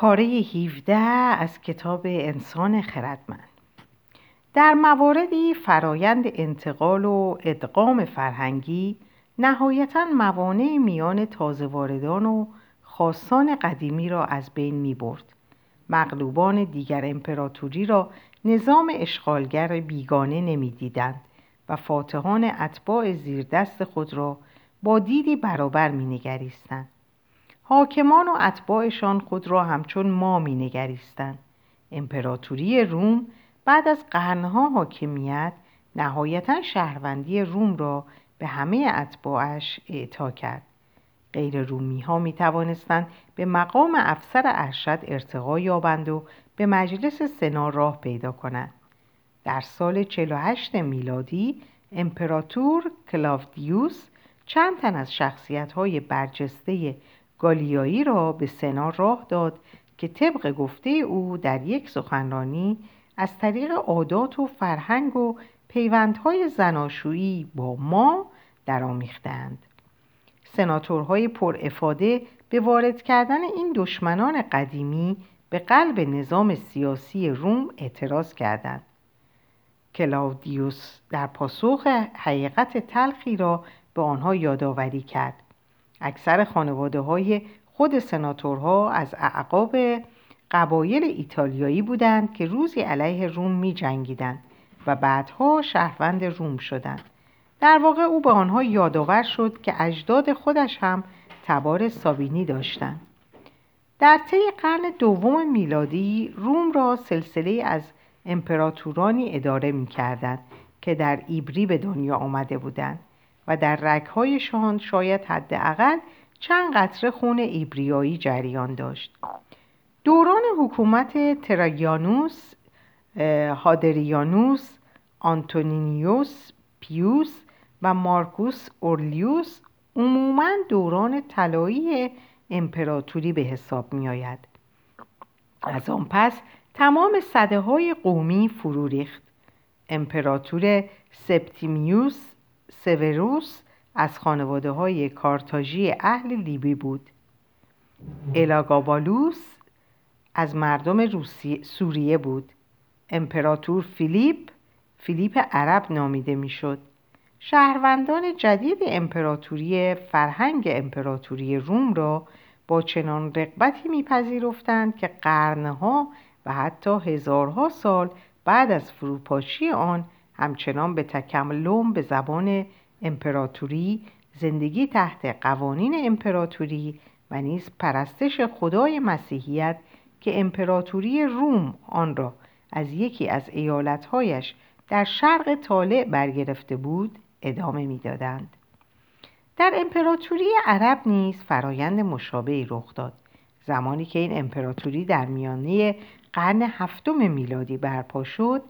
پاره 17 از کتاب انسان خردمند در مواردی فرایند انتقال و ادغام فرهنگی نهایتا موانع میان تازه واردان و خاصان قدیمی را از بین می برد. مغلوبان دیگر امپراتوری را نظام اشغالگر بیگانه نمی‌دیدند و فاتحان اتباع زیردست خود را با دیدی برابر می نگریستند. حاکمان و اتباعشان خود را همچون ما می نگریستند. امپراتوری روم بعد از قرنها حاکمیت نهایتا شهروندی روم را به همه اتباعش اعطا کرد. غیر رومی ها می توانستند به مقام افسر ارشد ارتقا یابند و به مجلس سنا راه پیدا کنند. در سال 48 میلادی امپراتور کلاودیوس چند تن از شخصیت های برجسته گالیایی را به سنا راه داد که طبق گفته او در یک سخنرانی از طریق عادات و فرهنگ و پیوندهای زناشویی با ما درآمیختند. سناتورهای پر افاده به وارد کردن این دشمنان قدیمی به قلب نظام سیاسی روم اعتراض کردند. کلاودیوس در پاسخ حقیقت تلخی را به آنها یادآوری کرد. اکثر خانواده های خود سناتورها از اعقاب قبایل ایتالیایی بودند که روزی علیه روم می جنگیدند و بعدها شهروند روم شدند. در واقع او به آنها یادآور شد که اجداد خودش هم تبار سابینی داشتند. در طی قرن دوم میلادی روم را سلسله از امپراتورانی اداره می کردند که در ایبری به دنیا آمده بودند و در رگهایشان شاید حداقل چند قطره خون ایبریایی جریان داشت دوران حکومت تراگیانوس هادریانوس آنتونینیوس پیوس و مارکوس اورلیوس عموما دوران طلایی امپراتوری به حساب می آید. از آن پس تمام سدهای قومی فرو ریخت امپراتور سپتیمیوس سوروس از خانواده های کارتاژی اهل لیبی بود. الاگابالوس از مردم روسی... سوریه بود. امپراتور فیلیپ فیلیپ عرب نامیده می‌شد. شهروندان جدید امپراتوری فرهنگ امپراتوری روم را با چنان رقبتی میپذیرفتند که قرنها و حتی هزارها سال بعد از فروپاشی آن همچنان به تکملم به زبان امپراتوری زندگی تحت قوانین امپراتوری و نیز پرستش خدای مسیحیت که امپراتوری روم آن را از یکی از ایالتهایش در شرق طالع برگرفته بود ادامه می‌دادند. در امپراتوری عرب نیز فرایند مشابهی رخ داد زمانی که این امپراتوری در میانه قرن هفتم میلادی برپا شد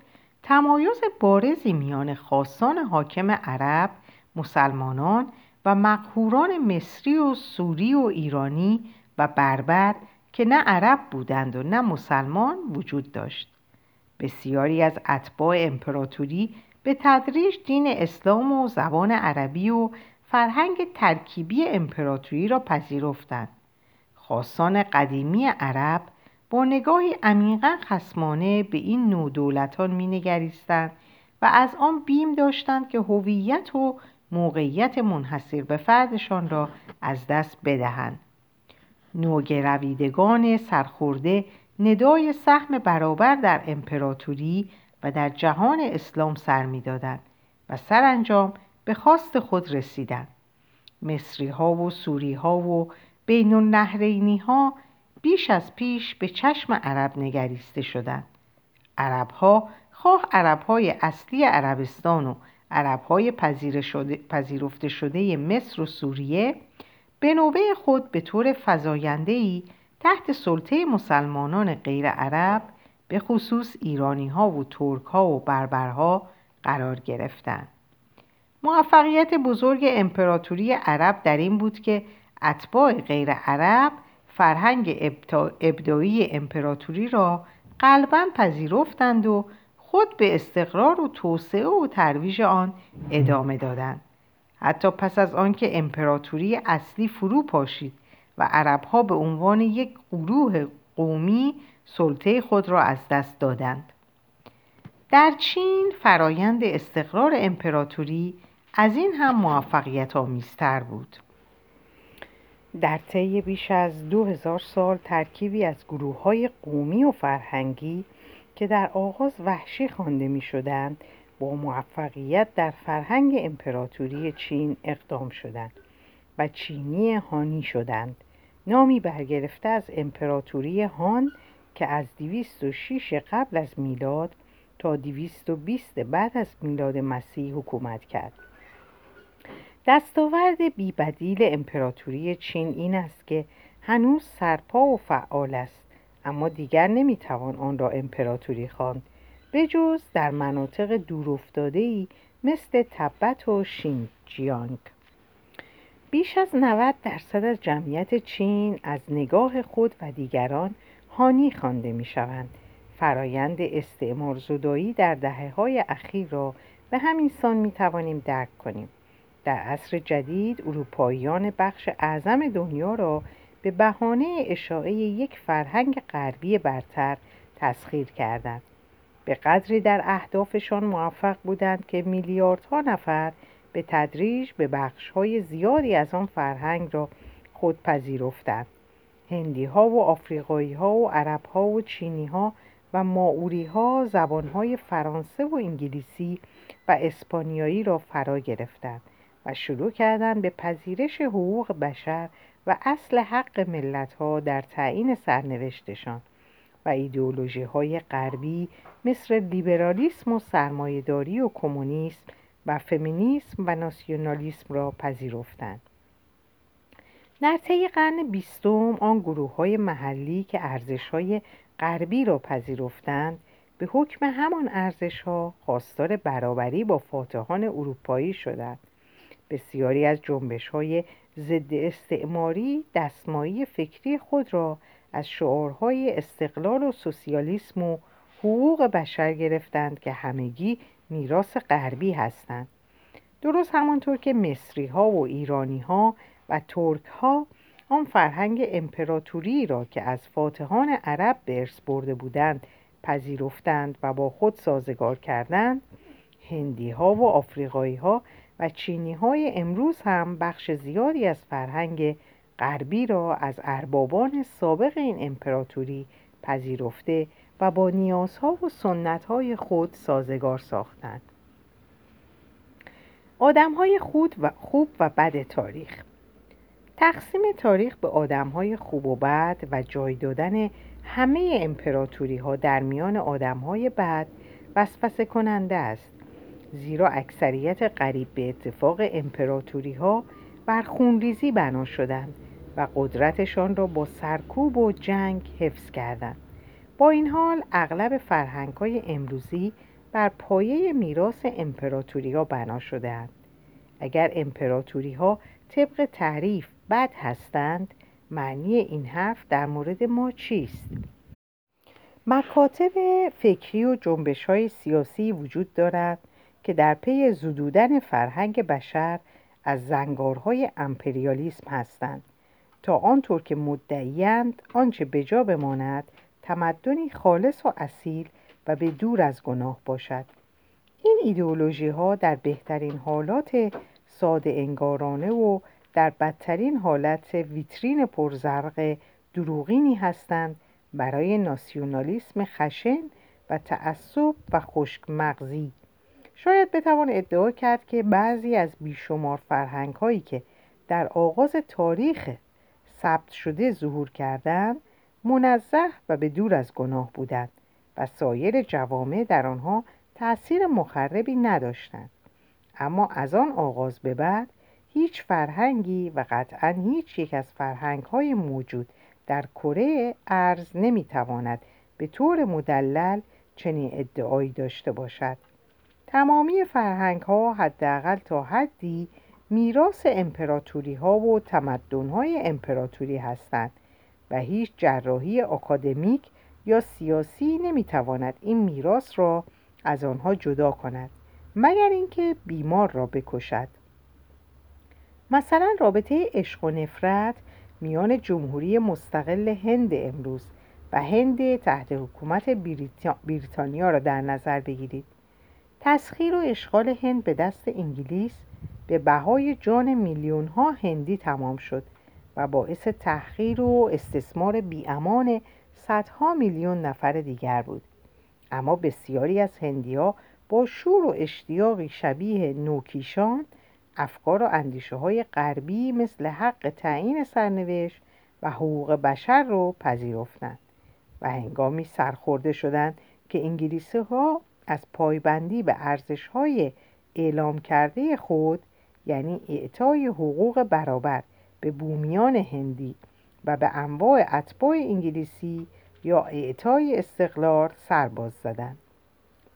تمایز بارزی میان خاصان حاکم عرب مسلمانان و مقهوران مصری و سوری و ایرانی و بربر که نه عرب بودند و نه مسلمان وجود داشت. بسیاری از اتباع امپراتوری به تدریج دین اسلام و زبان عربی و فرهنگ ترکیبی امپراتوری را پذیرفتند. خاصان قدیمی عرب با نگاهی عمیقا خسمانه به این نوع دولتان مینگریستند و از آن بیم داشتند که هویت و موقعیت منحصر به فردشان را از دست بدهند. نوگرویدگان سرخورده ندای سهم برابر در امپراتوری و در جهان اسلام سر می‌دادند و سرانجام به خواست خود رسیدند. مصری ها و سوری ها و بین النهرینی بیش از پیش به چشم عرب نگریسته شدند عرب ها خواه عرب های اصلی عربستان و عرب های پذیرفته شده مصر و سوریه به نوبه خود به طور فضایندهی تحت سلطه مسلمانان غیر عرب به خصوص ایرانی ها و ترک ها و بربرها قرار گرفتند. موفقیت بزرگ امپراتوری عرب در این بود که اتباع غیر عرب فرهنگ ابدایی امپراتوری را قلبا پذیرفتند و خود به استقرار و توسعه و ترویج آن ادامه دادند. حتی پس از آنکه امپراتوری اصلی فرو پاشید و عربها به عنوان یک گروه قومی سلطه خود را از دست دادند. در چین فرایند استقرار امپراتوری از این هم موفقیت آمیزتر بود. در طی بیش از دو هزار سال ترکیبی از گروه های قومی و فرهنگی که در آغاز وحشی خوانده می شدند با موفقیت در فرهنگ امپراتوری چین اقدام شدند و چینی هانی شدند. نامی برگرفته از امپراتوری هان که از 206 قبل از میلاد تا 220 بعد از میلاد مسیح حکومت کرد. دستاورد بیبدیل امپراتوری چین این است که هنوز سرپا و فعال است اما دیگر نمی‌توان آن را امپراتوری خواند به جز در مناطق دورافتاده‌ای مثل تبت و شینجیانگ بیش از 90 درصد از جمعیت چین از نگاه خود و دیگران هانی خوانده می شوند. فرایند استعمار زدایی در دهه های اخیر را به همین سان می توانیم درک کنیم. در عصر جدید اروپاییان بخش اعظم دنیا را به بهانه اشاعه یک فرهنگ غربی برتر تسخیر کردند. به قدری در اهدافشان موفق بودند که میلیاردها نفر به تدریج به بخشهای زیادی از آن فرهنگ را خود پذیرفتند. هندی ها و آفریقایی ها و عرب ها و چینی ها و ماوری ها زبان های فرانسه و انگلیسی و اسپانیایی را فرا گرفتند و شروع کردند به پذیرش حقوق بشر و اصل حق ملت ها در تعیین سرنوشتشان و ایدئولوژی های غربی مثل لیبرالیسم و سرمایهداری و کمونیسم و فمینیسم و ناسیونالیسم را پذیرفتند. در طی قرن بیستم آن گروه های محلی که ارزش های غربی را پذیرفتند به حکم همان ارزش ها خواستار برابری با فاتحان اروپایی شدند. بسیاری از جنبش های ضد استعماری دستمایی فکری خود را از شعارهای استقلال و سوسیالیسم و حقوق بشر گرفتند که همگی میراث غربی هستند. درست همانطور که مصری ها و ایرانی ها و ترک ها آن فرهنگ امپراتوری را که از فاتحان عرب به ارث برده بودند پذیرفتند و با خود سازگار کردند هندی ها و آفریقایی ها و چینی های امروز هم بخش زیادی از فرهنگ غربی را از اربابان سابق این امپراتوری پذیرفته و با نیازها و سنتهای خود سازگار ساختند. آدمهای خود و خوب و بد تاریخ. تقسیم تاریخ به آدمهای خوب و بد و جای دادن همه امپراتوری ها در میان آدمهای بد وسوسه کننده است. زیرا اکثریت قریب به اتفاق امپراتوری ها بر خونریزی بنا شدند و قدرتشان را با سرکوب و جنگ حفظ کردند با این حال اغلب فرهنگ های امروزی بر پایه میراث امپراتوری ها بنا شدهاند اگر امپراتوری ها طبق تعریف بد هستند معنی این حرف در مورد ما چیست؟ مکاتب فکری و جنبش های سیاسی وجود دارد که در پی زدودن فرهنگ بشر از زنگارهای امپریالیسم هستند. تا آنطور که مدعیند آنچه به جا بماند تمدنی خالص و اصیل و به دور از گناه باشد. این ایدئولوژی ها در بهترین حالات ساده انگارانه و در بدترین حالت ویترین پرزرق دروغینی هستند برای ناسیونالیسم خشن و تعصب و خشک مغزی شاید بتوان ادعا کرد که بعضی از بیشمار فرهنگ هایی که در آغاز تاریخ ثبت شده ظهور کردند منزه و به دور از گناه بودند و سایر جوامع در آنها تأثیر مخربی نداشتند. اما از آن آغاز به بعد هیچ فرهنگی و قطعا هیچ یک از فرهنگ های موجود در کره ارز نمی‌تواند به طور مدلل چنین ادعایی داشته باشد. تمامی فرهنگ ها حداقل تا حدی میراث امپراتوری ها و تمدن های امپراتوری هستند و هیچ جراحی آکادمیک یا سیاسی نمی‌تواند این میراث را از آنها جدا کند مگر اینکه بیمار را بکشد. مثلا رابطه عشق و نفرت میان جمهوری مستقل هند امروز و هند تحت حکومت بریتانیا را در نظر بگیرید. تسخیر و اشغال هند به دست انگلیس به بهای جان میلیون ها هندی تمام شد و باعث تحقیر و استثمار بیامان صدها میلیون نفر دیگر بود. اما بسیاری از هندیا با شور و اشتیاقی شبیه نوکیشان افکار و اندیشه های غربی مثل حق تعیین سرنوشت و حقوق بشر رو پذیرفتند و هنگامی سرخورده شدند که انگلیسی ها از پایبندی به ارزش های اعلام کرده خود یعنی اعطای حقوق برابر به بومیان هندی و به انواع اتباع انگلیسی یا اعطای استقلال سرباز زدند.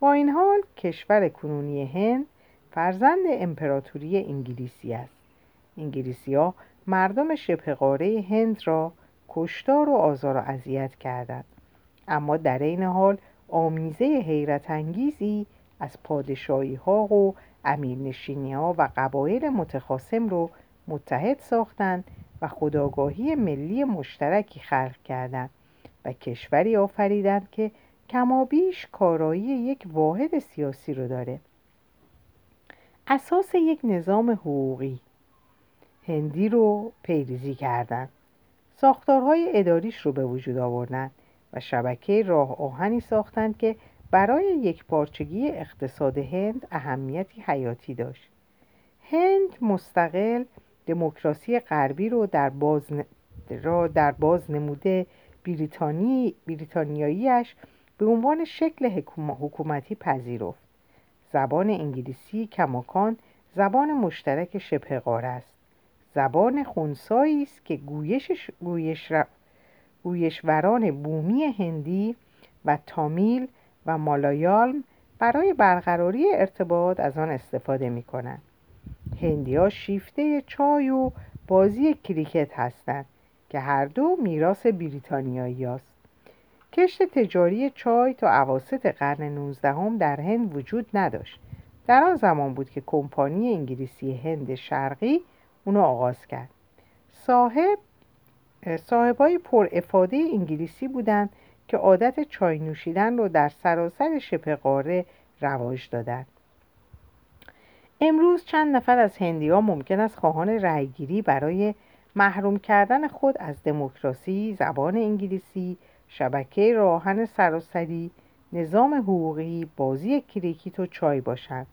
با این حال کشور کنونی هند فرزند امپراتوری انگلیسی است. انگلیسی ها مردم شبه هند را کشتار و آزار و اذیت کردند. اما در این حال آمیزه حیرت انگیزی از پادشاهی ها و امیرنشینی ها و قبایل متخاصم رو متحد ساختند و خداگاهی ملی مشترکی خلق کردند و کشوری آفریدند که کمابیش کارایی یک واحد سیاسی رو داره. اساس یک نظام حقوقی. هندی رو پیریزی کردند ساختارهای اداریش رو به وجود آوردند و شبکه راه آهنی ساختند که برای یک پارچگی اقتصاد هند اهمیتی حیاتی داشت. هند مستقل دموکراسی غربی رو در باز, را در باز نموده بریتانی بریتانیاییش به عنوان شکل حکومتی پذیرفت. زبان انگلیسی کماکان زبان مشترک شبه قاره است. زبان خونسایی است که گویش گویش گویشوران بومی هندی و تامیل و مالایالم برای برقراری ارتباط از آن استفاده می کنند. هندیا شیفته چای و بازی کریکت هستند که هر دو میراث بریتانیایی است. کشت تجاری چای تا عواسط قرن 19 در هند وجود نداشت. در آن زمان بود که کمپانی انگلیسی هند شرقی اونو آغاز کرد. صاحب صاحبای پر افاده انگلیسی بودند که عادت چای نوشیدن رو در سراسر شبه قاره رواج دادند. امروز چند نفر از هندی ها ممکن است خواهان رأیگیری برای محروم کردن خود از دموکراسی، زبان انگلیسی، شبکه راهن سراسری، نظام حقوقی، بازی کریکیت و چای باشند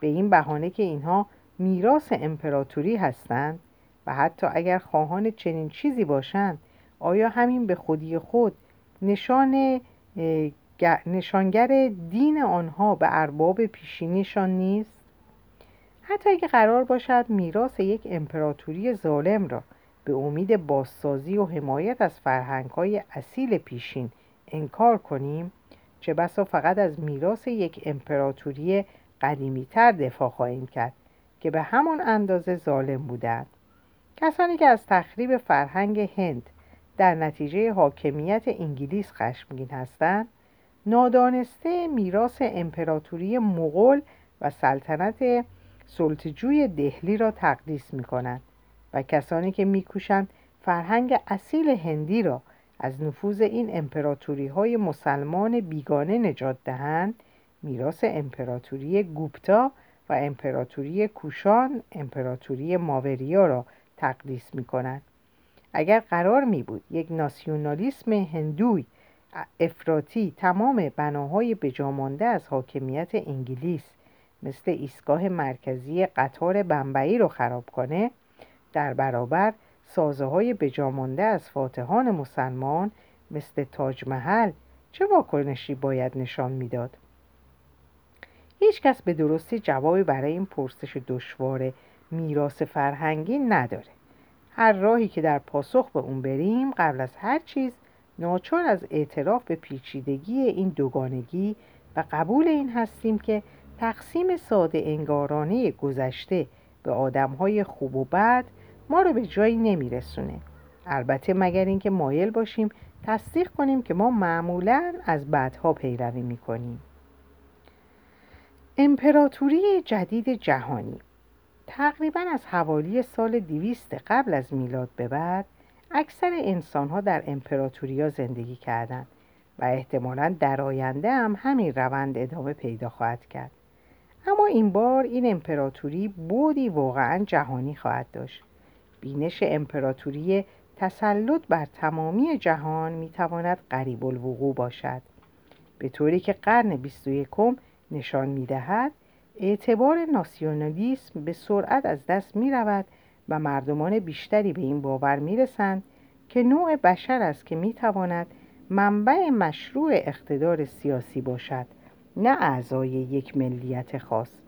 به این بهانه که اینها میراث امپراتوری هستند و حتی اگر خواهان چنین چیزی باشند آیا همین به خودی خود نشان نشانگر دین آنها به ارباب پیشینیشان نیست؟ حتی اگر قرار باشد میراث یک امپراتوری ظالم را به امید بازسازی و حمایت از فرهنگ‌های اصیل پیشین انکار کنیم چه بسا فقط از میراث یک امپراتوری قدیمیتر دفاع خواهیم کرد که به همان اندازه ظالم بودند. کسانی که از تخریب فرهنگ هند در نتیجه حاکمیت انگلیس خشمگین هستند نادانسته میراث امپراتوری مغول و سلطنت سلطجوی دهلی را تقدیس می کنند و کسانی که میکوشند فرهنگ اصیل هندی را از نفوذ این امپراتوری های مسلمان بیگانه نجات دهند میراث امپراتوری گوپتا و امپراتوری کوشان امپراتوری ماوریا را تقدیس می کنند اگر قرار می بود یک ناسیونالیسم هندوی افراطی تمام بناهای بجامانده از حاکمیت انگلیس مثل ایستگاه مرکزی قطار بمبئی رو خراب کنه در برابر سازه های بجامانده از فاتحان مسلمان مثل تاج محل چه واکنشی باید نشان می‌داد؟ هیچ کس به درستی جوابی برای این پرسش دشوار میراث فرهنگی نداره. هر راهی که در پاسخ به اون بریم قبل از هر چیز ناچار از اعتراف به پیچیدگی این دوگانگی و قبول این هستیم که تقسیم ساده انگارانه گذشته به آدمهای خوب و بد ما رو به جایی نمیرسونه. البته مگر اینکه مایل باشیم تصدیق کنیم که ما معمولا از بدها پیروی می‌کنیم. امپراتوری جدید جهانی. تقریبا از حوالی سال دیویست قبل از میلاد به بعد اکثر انسان ها در امپراتوریا زندگی کردند و احتمالا در آینده هم همین روند ادامه پیدا خواهد کرد. اما این بار این امپراتوری بودی واقعا جهانی خواهد داشت. بینش امپراتوری تسلط بر تمامی جهان می‌تواند قریب الوقوع باشد. به طوری که قرن 21 نشان می‌دهد اعتبار ناسیونالیسم به سرعت از دست می رود و مردمان بیشتری به این باور می رسند که نوع بشر است که می تواند منبع مشروع اقتدار سیاسی باشد نه اعضای یک ملیت خاص.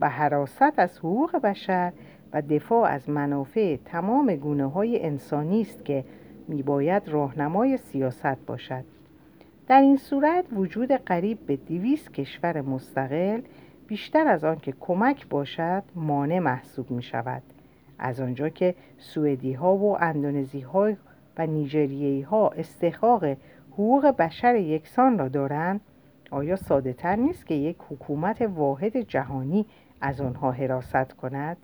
و حراست از حقوق بشر و دفاع از منافع تمام گونه های انسانی است که میباید راهنمای سیاست باشد. در این صورت وجود قریب به دیویس کشور مستقل بیشتر از آن که کمک باشد مانع محسوب می شود از آنجا که سوئدی ها و اندونزی ها و نیجریهی ها استحقاق حقوق بشر یکسان را دارند آیا ساده تر نیست که یک حکومت واحد جهانی از آنها حراست کند؟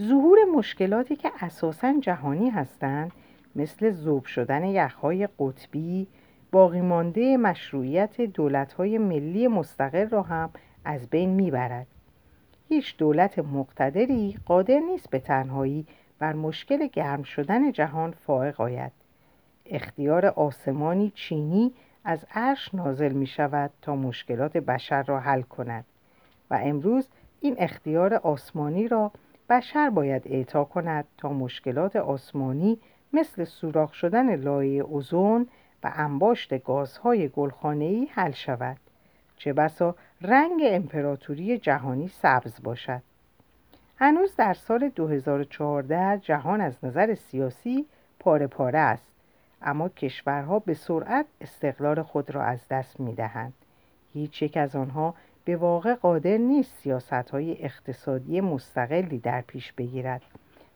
ظهور مشکلاتی که اساسا جهانی هستند مثل ذوب شدن یخهای قطبی باقی مانده مشروعیت دولتهای ملی مستقل را هم از بین می‌برد. هیچ دولت مقتدری قادر نیست به تنهایی بر مشکل گرم شدن جهان فائق آید. اختیار آسمانی چینی از عرش نازل می شود تا مشکلات بشر را حل کند و امروز این اختیار آسمانی را بشر باید اعطا کند تا مشکلات آسمانی مثل سوراخ شدن لایه اوزون و انباشت گازهای گلخانه‌ای حل شود. چه بسا رنگ امپراتوری جهانی سبز باشد. هنوز در سال 2014 جهان از نظر سیاسی پاره پاره است اما کشورها به سرعت استقلال خود را از دست می دهند. هیچ یک از آنها به واقع قادر نیست سیاست های اقتصادی مستقلی در پیش بگیرد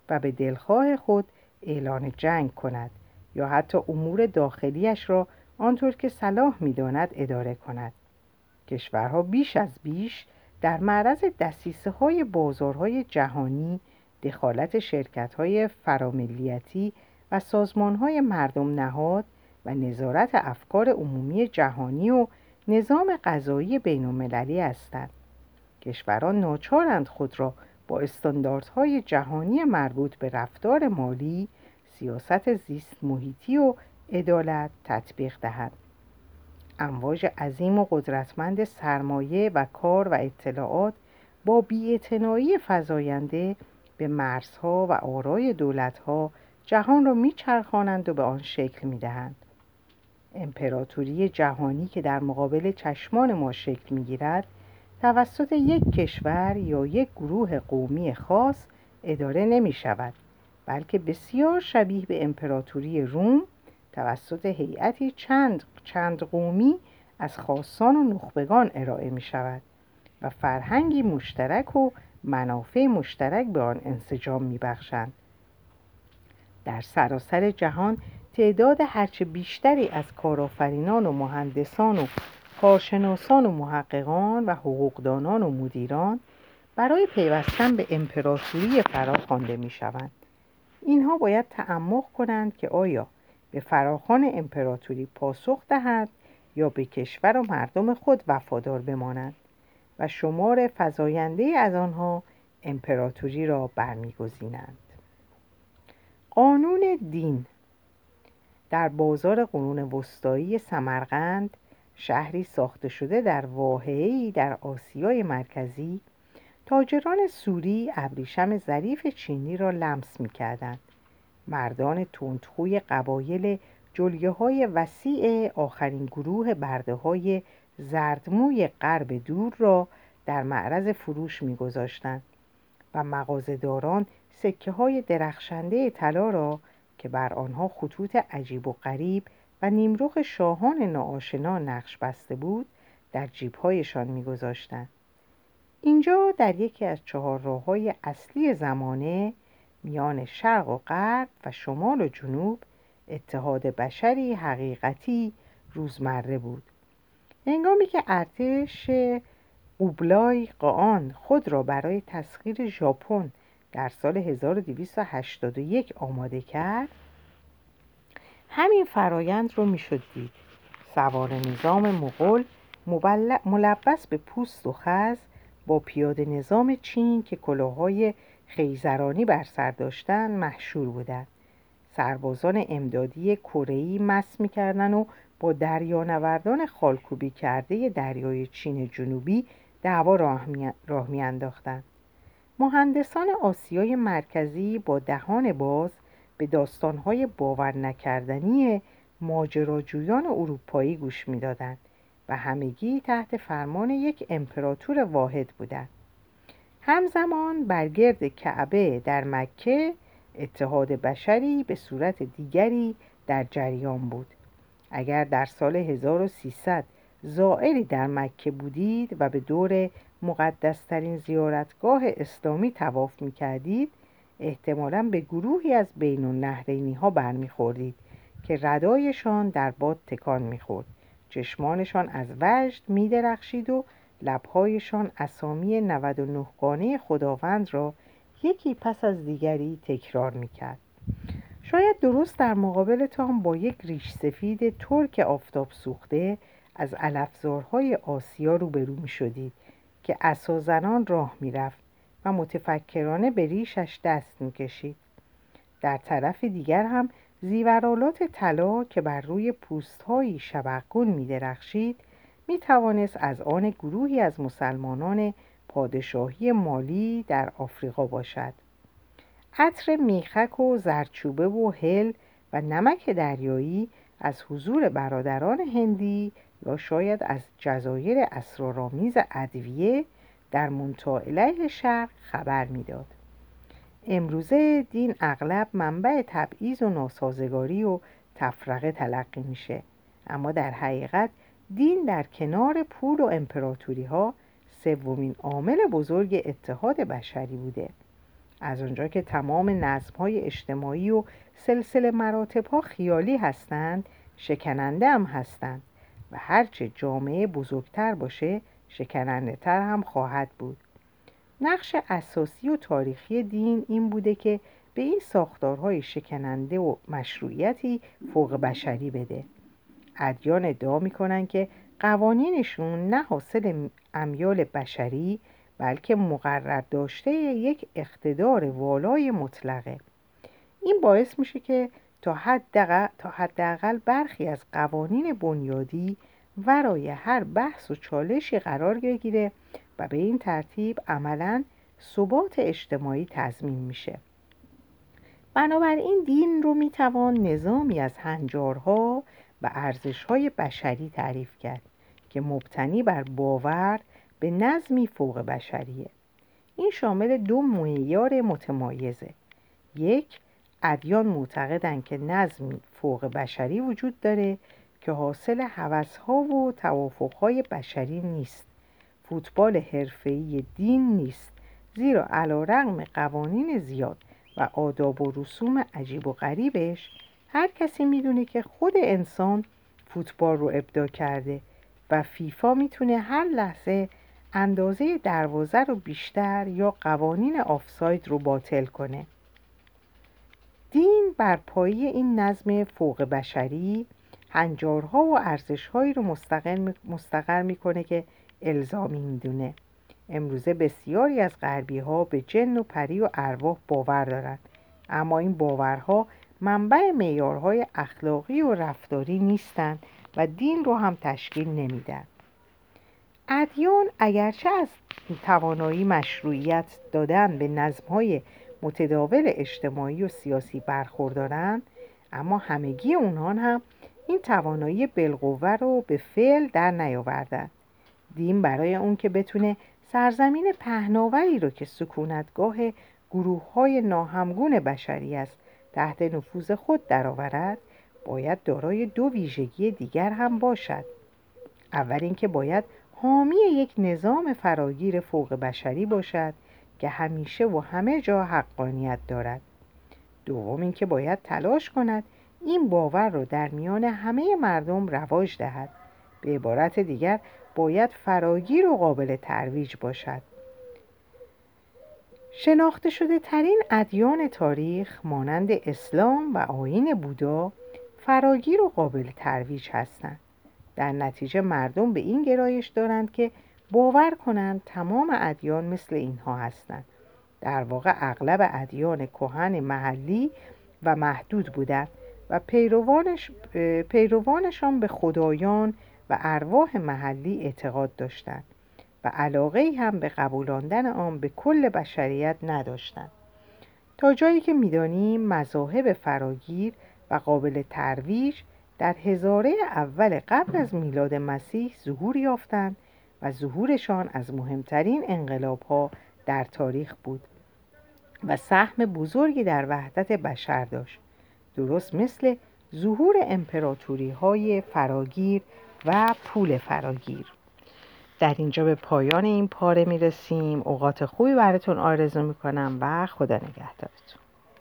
و به دلخواه خود اعلان جنگ کند. یا حتی امور داخلیش را آنطور که صلاح می‌داند اداره کند. کشورها بیش از بیش در معرض دستیسه های بازارهای جهانی دخالت شرکت های فراملیتی و سازمان های مردم نهاد و نظارت افکار عمومی جهانی و نظام غذایی بین المللی هستند. کشوران ناچارند خود را با استانداردهای جهانی مربوط به رفتار مالی سیاست زیست محیطی و عدالت تطبیق دهند امواج عظیم و قدرتمند سرمایه و کار و اطلاعات با بیاعتنایی فزاینده به مرزها و آرای دولتها جهان را میچرخانند و به آن شکل می‌دهند. امپراتوری جهانی که در مقابل چشمان ما شکل می‌گیرد توسط یک کشور یا یک گروه قومی خاص اداره نمی شود بلکه بسیار شبیه به امپراتوری روم توسط هیئتی چند, چند قومی از خاصان و نخبگان ارائه می شود و فرهنگی مشترک و منافع مشترک به آن انسجام می بخشند. در سراسر جهان تعداد هرچه بیشتری از کارآفرینان و مهندسان و کارشناسان و محققان و حقوقدانان و مدیران برای پیوستن به امپراتوری فرا خوانده می شوند. اینها باید تعمق کنند که آیا به فراخان امپراتوری پاسخ دهند یا به کشور و مردم خود وفادار بمانند و شمار فزاینده از آنها امپراتوری را برمیگزینند. قانون دین در بازار قرون وسطایی سمرقند شهری ساخته شده در واحعی در آسیای مرکزی تاجران سوری ابریشم ظریف چینی را لمس می کردند. مردان تندخوی قبایل جلیه های وسیع آخرین گروه برده های زردموی غرب دور را در معرض فروش میگذاشتند و مغازهداران سکه های درخشنده طلا را که بر آنها خطوط عجیب و غریب و نیمرخ شاهان ناآشنا نقش بسته بود در جیبهایشان میگذاشتند اینجا در یکی از چهار راه های اصلی زمانه میان شرق و غرب و شمال و جنوب اتحاد بشری حقیقتی روزمره بود. هنگامی که ارتش اوبلای قان خود را برای تسخیر ژاپن در سال 1281 آماده کرد همین فرایند رو می‌شد دید. سوار نظام مغول ملبس به پوست و خز با پیاده نظام چین که کلاهای خیزرانی بر سر داشتن محشور بودند. سربازان امدادی کره‌ای مس می‌کردن و با دریانوردان خالکوبی کرده دریای چین جنوبی دعوا راه میانداختند مهندسان آسیای مرکزی با دهان باز به داستانهای باور نکردنی ماجراجویان اروپایی گوش می‌دادند. و همگی تحت فرمان یک امپراتور واحد بودند. همزمان بر گرد کعبه در مکه اتحاد بشری به صورت دیگری در جریان بود. اگر در سال 1300 زائری در مکه بودید و به دور مقدسترین زیارتگاه اسلامی تواف می کردید احتمالا به گروهی از بین النهرینی ها برمیخوردید که ردایشان در باد تکان می‌خورد. چشمانشان از وجد میدرخشید و لبهایشان اسامی 99 گانه خداوند را یکی پس از دیگری تکرار می‌کرد. شاید درست در مقابلتان با یک ریش سفید ترک آفتاب سوخته از علفزارهای آسیا روبرو می شدید که اسازنان راه می‌رفت و متفکرانه به ریشش دست می‌کشید. در طرف دیگر هم زیورالات طلا که بر روی پوستهایی شبقگون می درخشید می توانست از آن گروهی از مسلمانان پادشاهی مالی در آفریقا باشد عطر میخک و زرچوبه و هل و نمک دریایی از حضور برادران هندی یا شاید از جزایر اسرارآمیز ادویه در منطقه شرق خبر می‌داد. امروزه دین اغلب منبع تبعیض و ناسازگاری و تفرقه تلقی میشه. اما در حقیقت دین در کنار پول و امپراتوری ها سومین عامل بزرگ اتحاد بشری بوده. از آنجا که تمام نظم های اجتماعی و سلسله مراتب ها خیالی هستند شکننده هم هستند و هرچه جامعه بزرگتر باشه شکننده تر هم خواهد بود. نقش اساسی و تاریخی دین این بوده که به این ساختارهای شکننده و مشروعیتی فوق بشری بده. ادیان ادعا می‌کنن که قوانینشون نه حاصل امیال بشری بلکه مقرر داشته یک اقتدار والای مطلقه. این باعث میشه که تا حداقل برخی از قوانین بنیادی ورای هر بحث و چالشی قرار بگیره و به این ترتیب عملا ثبات اجتماعی تضمین میشه. بنابراین دین رو می‌توان نظامی از هنجارها و ارزشهای بشری تعریف کرد که مبتنی بر باور به نظمی فوق بشریه. این شامل دو معیار متمایزه. یک ادیان معتقدند که نظمی فوق بشری وجود داره که حاصل حوثها و توافقهای بشری نیست. فوتبال حرفه‌ای دین نیست زیرا علا رغم قوانین زیاد و آداب و رسوم عجیب و غریبش هر کسی می‌دونه که خود انسان فوتبال رو ابدا کرده و فیفا می‌تونه هر لحظه اندازه دروازه رو بیشتر یا قوانین آفساید رو باطل کنه. دین بر پایی این نظم فوق بشری هنجارها و ارزشهایی رو مستقر می‌کنه که الزامی می‌دونه. امروزه بسیاری از غربی ها به جن و پری و ارواح باور دارند اما این باورها منبع معیارهای اخلاقی و رفتاری نیستند و دین رو هم تشکیل نمیدن. ادیان اگرچه از توانایی مشروعیت دادن به نظمهای متداول اجتماعی و سیاسی برخوردارند اما همگی اونها هم این توانایی بالقوه رو به فعل در نیاوردن. دین برای اون که بتونه سرزمین پهناوری رو که سکونتگاه گروه های ناهمگون بشری است تحت نفوذ خود درآورد باید دارای دو ویژگی دیگر هم باشد. اول اینکه باید حامی یک نظام فراگیر فوق بشری باشد که همیشه و همه جا حقانیت دارد. دوم اینکه باید تلاش کند این باور را در میان همه مردم رواج دهد. به عبارت دیگر باید فراگیر و قابل ترویج باشد. شناخته شده ترین ادیان تاریخ مانند اسلام و آین بودا فراگیر و قابل ترویج هستند. در نتیجه مردم به این گرایش دارند که باور کنند تمام ادیان مثل اینها هستند. در واقع اغلب ادیان کهن محلی و محدود بودند و پیروانش، پیروانشان به خدایان و ارواح محلی اعتقاد داشتند و علاقه هم به قبولاندن آن به کل بشریت نداشتند. تا جایی که می‌دانیم مذاهب فراگیر و قابل ترویج در هزاره اول قبل از میلاد مسیح ظهور یافتند و ظهورشان از مهمترین انقلابها در تاریخ بود و سهم بزرگی در وحدت بشر داشت درست مثل ظهور امپراتوری های فراگیر و پول فراگیر. در اینجا به پایان این پاره می‌رسیم. اوقات خوبی براتون آرزو می‌کنم و خدا نگهدارتون.